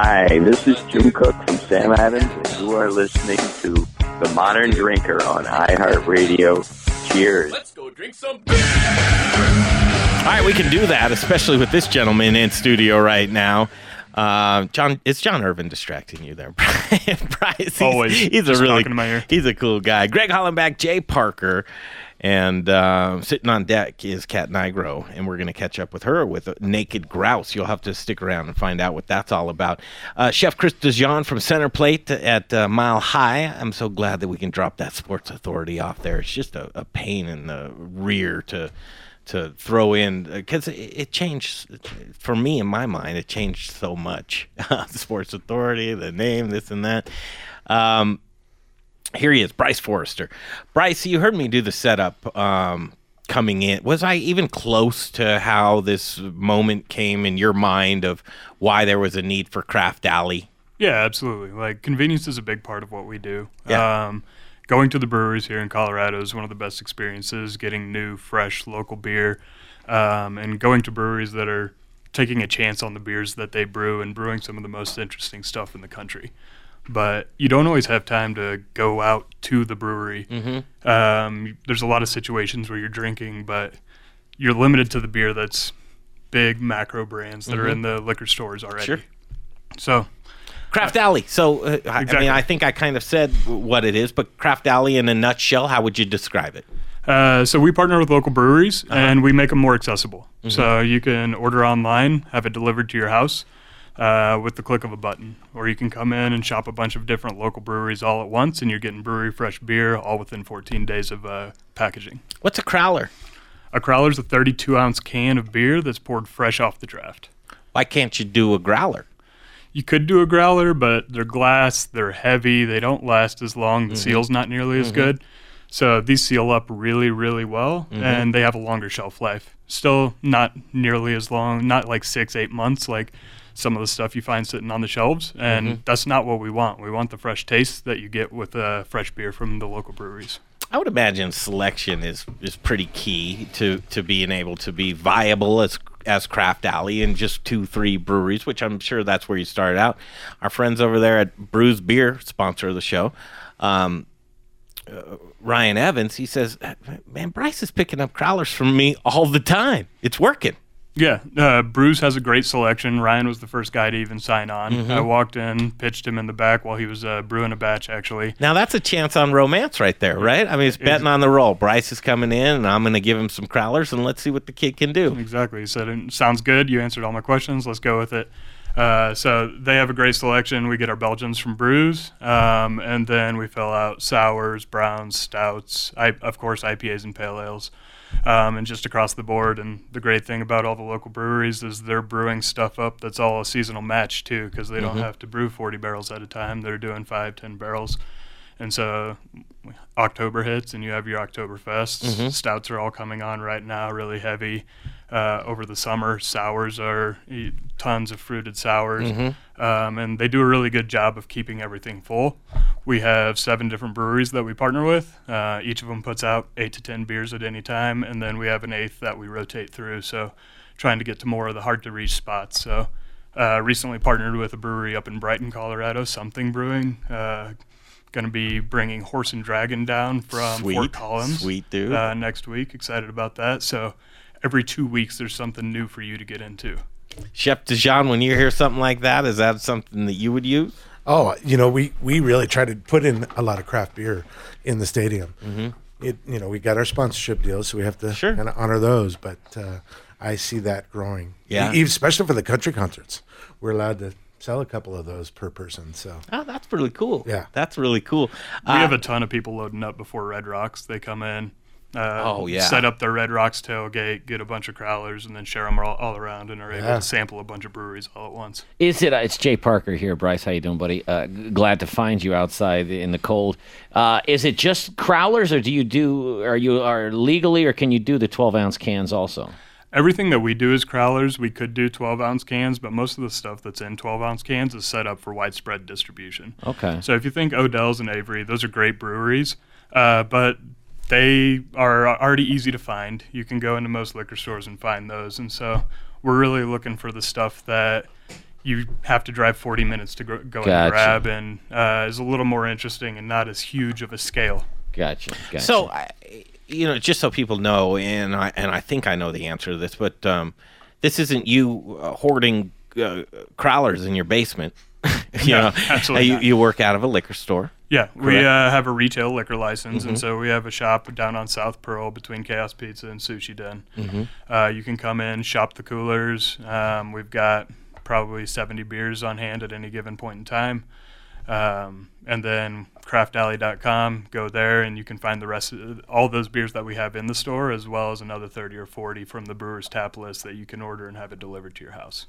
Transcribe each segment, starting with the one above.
Hi, this is Jim Koch from Sam Adams, and you are listening to The Modern Drinker on iHeartRadio. Cheers. Let's go drink some beer. All right, we can do that, especially with this gentleman in studio right now. Uh, John, is John Irvin distracting you there, Bryce? He's, Always. He's a Just really talking in my ear. he's a cool guy. Greg Hollenbach, Jay Parker, and uh, sitting on deck is Kat Nigro, and we're going to catch up with her with Naked Grouse. You'll have to stick around and find out what that's all about. Uh, Chef Chris DeJean from Center Plate at uh, Mile High. I'm so glad that we can drop that Sports Authority off there. It's just a, a pain in the rear to to throw in because it, it changed for me in my mind. It changed so much. Sports Authority, the name, this and that. Um, here he is, Bryce Forester. Bryce, you heard me do the setup um, coming in. Was I even close to how this moment came in your mind of why there was a need for Craft Alley? Yeah, absolutely. Like convenience is a big part of what we do. Yeah. Um, going to the breweries here in Colorado is one of the best experiences. Getting new, fresh, local beer, um, and going to breweries that are taking a chance on the beers that they brew and brewing some of the most interesting stuff in the country. But you don't always have time to go out to the brewery. Mm-hmm. Um, there's a lot of situations where you're drinking, but you're limited to the beer that's big macro brands that are in the liquor stores already. Sure. So Craft Alley. So, uh, I- I mean, I think I kind of said what it is, but Craft Alley in a nutshell, how would you describe it? Uh, so we partner with local breweries Uh-huh. and we make them more accessible. Mm-hmm. So you can order online, have it delivered to your house uh, with the click of a button, or you can come in and shop a bunch of different local breweries all at once, and you're getting brewery fresh beer all within 14 days of uh, packaging. What's a crowler? A crowler is a 32 ounce can of beer that's poured fresh off the draft. Why can't you do a growler? You could do a growler, but they're glass, they're heavy, they don't last as long. Mm-hmm. The seal's not nearly as good. So these seal up really, really well, Mm-hmm. and they have a longer shelf life. Still not nearly as long, not like six, eight months like some of the stuff you find sitting on the shelves. And Mm-hmm. that's not what we want. We want the fresh taste that you get with uh, fresh beer from the local breweries. I would imagine selection is is pretty key to to being able to be viable as as Craft Alley and just two three breweries, which I'm sure that's where you started out. Our friends over there at Bruz Beer, sponsor of the show, um, uh, Ryan Evans, he says, "Man, Bryce is picking up crowlers from me all the time. It's working." Yeah, uh, Bruz has a great selection. Ryan was the first guy to even sign on. Mm-hmm. I walked in, pitched him in the back while he was uh, brewing a batch, actually. Now that's a chance on romance right there, right? I mean, it's betting on the roll. Bryce is coming in, and I'm going to give him some crowlers, and let's see what the kid can do. Exactly. He said, "It sounds good. You answered all my questions. Let's go with it. Uh, so they have a great selection. We get our Belgians from Bruz, um, and then we fill out sours, browns, stouts, I, of course, IPAs and pale ales, um, and just across the board. And the great thing about all the local breweries is they're brewing stuff up that's all a seasonal match, too, because they don't have to brew 40 barrels at a time. They're doing five, 10 barrels. And so October hits and you have your Oktoberfest. Stouts are all coming on right now, really heavy. Uh, over the summer, sours are tons of fruited sours. Um, and they do a really good job of keeping everything full. We have seven different breweries that we partner with. Uh, each of them puts out eight to 10 beers at any time. And then we have an eighth that we rotate through. So trying to get to more of the hard to reach spots. So uh, recently partnered with a brewery up in Brighton, Colorado, Something Brewing. Uh, going to be bringing Horse and Dragon down from Sweet, Fort Collins sweet dude. uh, next week. Excited about that. So every two weeks, there's something new for you to get into. Chef DeJean, when you hear something like that, is that something that you would use? Oh, you know, we we really try to put in a lot of craft beer in the stadium. Mm-hmm. It, you know, we got our sponsorship deals, so we have to Sure. kind of honor those. But uh, I see that growing. Yeah. Especially for the country concerts, we're allowed to sell a couple of those per person. So Oh, that's really cool. Yeah. that's really cool. We Uh, have a ton of people loading up before Red Rocks. They come in. Uh, Oh, yeah. Set up their Red Rocks tailgate, get a bunch of crowlers, and then share them all, all around, and are able Yeah. to sample a bunch of breweries all at once. Is it? Uh, it's Jay Parker here, Bryce. How you doing, buddy? Uh, g- glad to find you outside in the cold. Uh, is it just crowlers, or do you do? Are you are legally, or can you do the twelve ounce cans also? Everything that we do is crowlers. We could do 12 ounce cans, but most of the stuff that's in 12 ounce cans is set up for widespread distribution. Okay. So if you think Odell's and Avery, those are great breweries, uh, but they are already easy to find. You can go into most liquor stores and find those. And so we're really looking for the stuff that you have to drive 40 minutes to go, go Gotcha. and grab, and uh, is a little more interesting and not as huge of a scale. Gotcha. Gotcha. So, I, you know, just so people know, and I and I think I know the answer to this, but um, this isn't you uh, hoarding uh, crowlers in your basement. you No, know, absolutely you, you work out of a liquor store. Yeah, we uh, have a retail liquor license, Mm-hmm. and so we have a shop down on South Pearl between Kaos Pizza and Sushi Den. Mm-hmm. Uh, you can come in, shop the coolers. Um, we've got probably 70 beers on hand at any given point in time. Um, and then craftalley.com, go there, and you can find the rest of all those beers that we have in the store, as well as another 30 or 40 from the brewer's tap list that you can order and have it delivered to your house.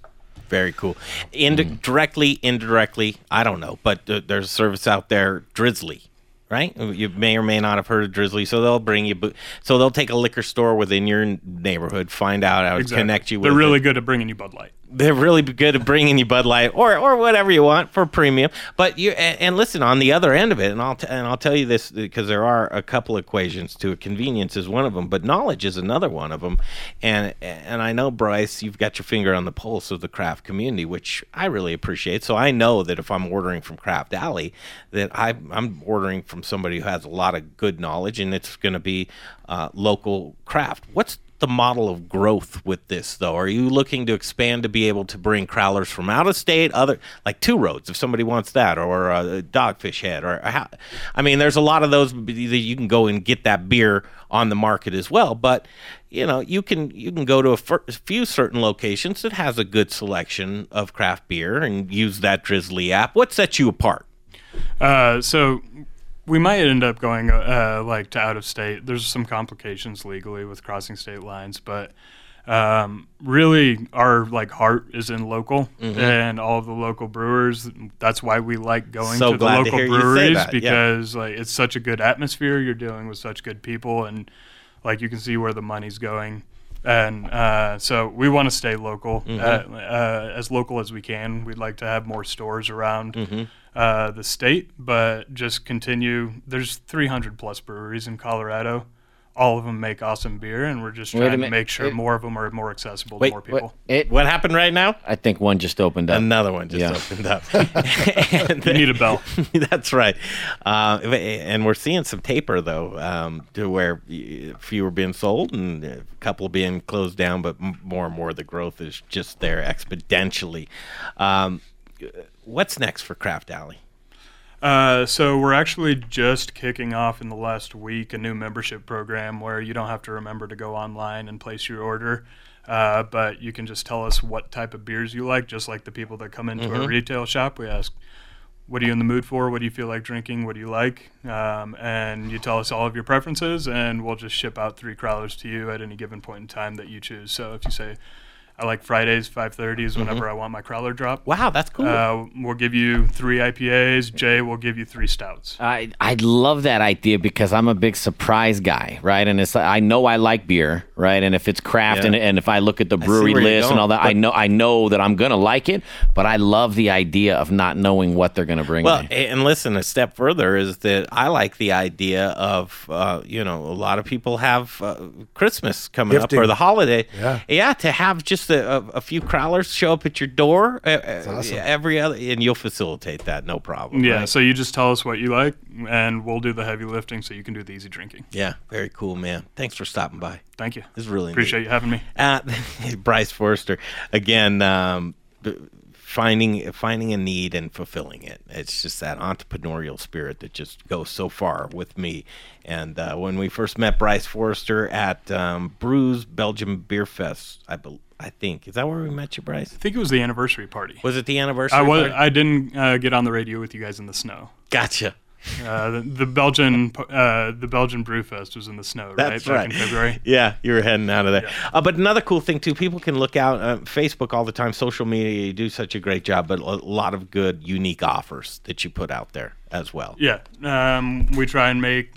Very cool. Indi- Directly, indirectly, I don't know, but uh, there's a service out there, Drizly, right? You may or may not have heard of Drizly, so they'll bring you. bo- So they'll take a liquor store within your neighborhood, find out how to connect you with. They're it. really good at bringing you Bud Light. They're really good at bringing you Bud Light or or whatever you want for premium. But you and, and listen on the other end of it, and I'll t- and I'll tell you this because there are a couple equations to it. Convenience is one of them, but knowledge is another one of them. And and I know Bryce, you've got your finger on the pulse of the craft community, which I really appreciate. So I know that if I'm ordering from Craft Alley, that I I'm ordering from somebody who has a lot of good knowledge, and it's going to be uh, local craft. What's the model of growth with this though? Are you looking to expand to be able to bring crowlers from out of state, other like two roads if somebody wants that, or uh, Dogfish Head, or I mean, there's a lot of those that you can go and get that beer on the market as well. But you know, you can you can go to a, a few certain locations that has a good selection of craft beer and use that Drizly app. What sets you apart? Uh, so we might end up going uh, like to out of state. There's some complications legally with crossing state lines, but um, really our like heart is in local Mm-hmm. and all the local brewers. That's why we like going So to the to local say breweries that, yeah. because like it's such a good atmosphere. You're dealing with such good people and like you can see where the money's going. And uh, so we want to stay local, Mm-hmm. uh, uh, as local as we can. We'd like to have more stores around Mm-hmm. uh, the state, but just continue. There's 300 plus breweries in Colorado. All of them make awesome beer, and we're just trying to make sure Wait. more of them are more accessible Wait, to more What- people. it, What happened right now? I think one just opened up. Another one just Yeah. opened up. and You need a bell. That's right. Uh, and we're seeing some taper though, um, to where y- fewer being sold and a couple being closed down, but more and more the growth is just there exponentially. Um, what's next for Craft Alley? Uh, so we're actually just kicking off in the last week a new membership program where you don't have to remember to go online and place your order, uh, but you can just tell us what type of beers you like, just like the people that come into our retail shop. We ask, "What are you in the mood for? What do you feel like drinking? What do you like?" Um, and you tell us all of your preferences, and we'll just ship out three crowlers to you at any given point in time that you choose. So if you say, "I like Fridays, 5:30 is whenever I want my crowler drop," Wow, that's cool. uh, we'll give you three IPAs. Jay will give you three stouts. I I love that idea because I'm a big surprise guy, right? And it's I know I like beer, right? And if it's craft Yeah. and, and if I look at the brewery list and all that, I know I know that I'm gonna like it. But I love the idea of not knowing what they're gonna bring Well, me. and listen, a step further is that I like the idea of, uh, you know, a lot of people have uh, Christmas coming up or the holiday. Yeah. Yeah, to have just a, a, a few crowlers show up at your door uh, uh, awesome. every other, and you'll facilitate that, no problem. Yeah, right? so you just tell us what you like, and we'll do the heavy lifting so you can do the easy drinking. Yeah, very cool, man. Thanks for stopping by. Thank you. This is really Appreciate neat. you having me. Uh, Bryce Forester again. Um, finding finding a need and fulfilling it. It's just that entrepreneurial spirit that just goes so far with me. And uh, when we first met Bryce Forester at um, Bruz Belgium Beer Fest, I bel I think is that where we met you, Bryce? I think it was the anniversary party. Was it the anniversary? I was. party? I didn't uh, get on the radio with you guys in the snow. gotcha. Uh, the, the Belgian, uh, the Belgian Brewfest was in the snow, That's right? right. Back in February. Yeah, you were heading out of there. Uh, but another cool thing too, people can look out uh, Facebook all the time, social media. You do such a great job, but a lot of good, unique offers that you put out there as well. Yeah, um, we try and make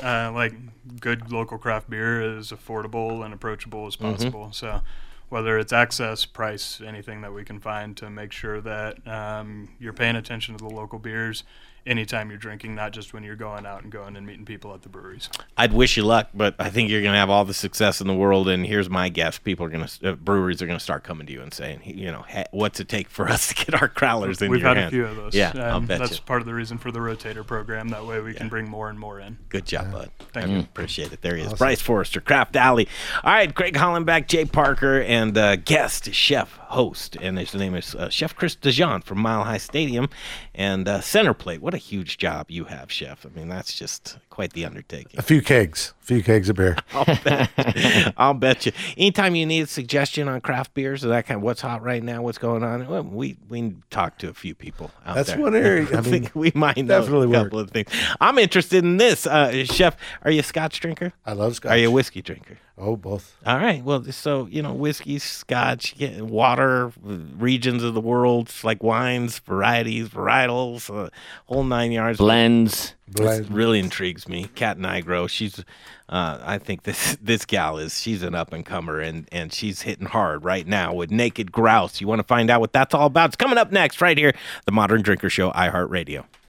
uh, like good local craft beer as affordable and approachable as possible. So whether it's access, price, anything that we can find to make sure that um, you're paying attention to the local beers anytime you're drinking, not just when you're going out and going and meeting people at the breweries. I'd wish you luck, but I think you're going to have all the success in the world. And here's my guess: people are going to, uh, breweries are going to start coming to you and saying, you know, hey, what's it take for us to get our growlers in We've your had hands? a few of those. Yeah, and I'll bet that's you. part of the reason for the rotator program. That way we can bring more and more in. Good job, bud. Thank you. Appreciate it. There he is. Bryce Forester, Craft Alley. All right, Greg Hollenbach, Jay Parker, and uh, guest, chef, host. And his name is uh, Chef Chris DeJean from Mile High Stadium. And uh, Center Plate. What a huge job you have, Chef. I mean, that's just quite the undertaking. A few kegs, a few kegs of beer. I'll bet, I'll bet you. Anytime you need a suggestion on craft beers or that kind of what's hot right now, what's going on, well, we we talk to a few people out That's there. one area, I I think mean, we might know definitely a couple of things. I'm interested in this, uh, Chef. Are you a Scotch drinker? I love Scotch. Are you a whiskey drinker? Oh, both. All right. Well, so you know, whiskey, Scotch, yeah, water, regions of the world, like wines, varieties, varietals, uh, whole nine yards. Blends. This Blend. really intrigues me. Cat Nigro. She's, uh, I think this this gal is. She's an up and comer, and and she's hitting hard right now with Naked Grouse. You want to find out what that's all about? It's coming up next, right here, the Modern Drinker Show, iHeartRadio.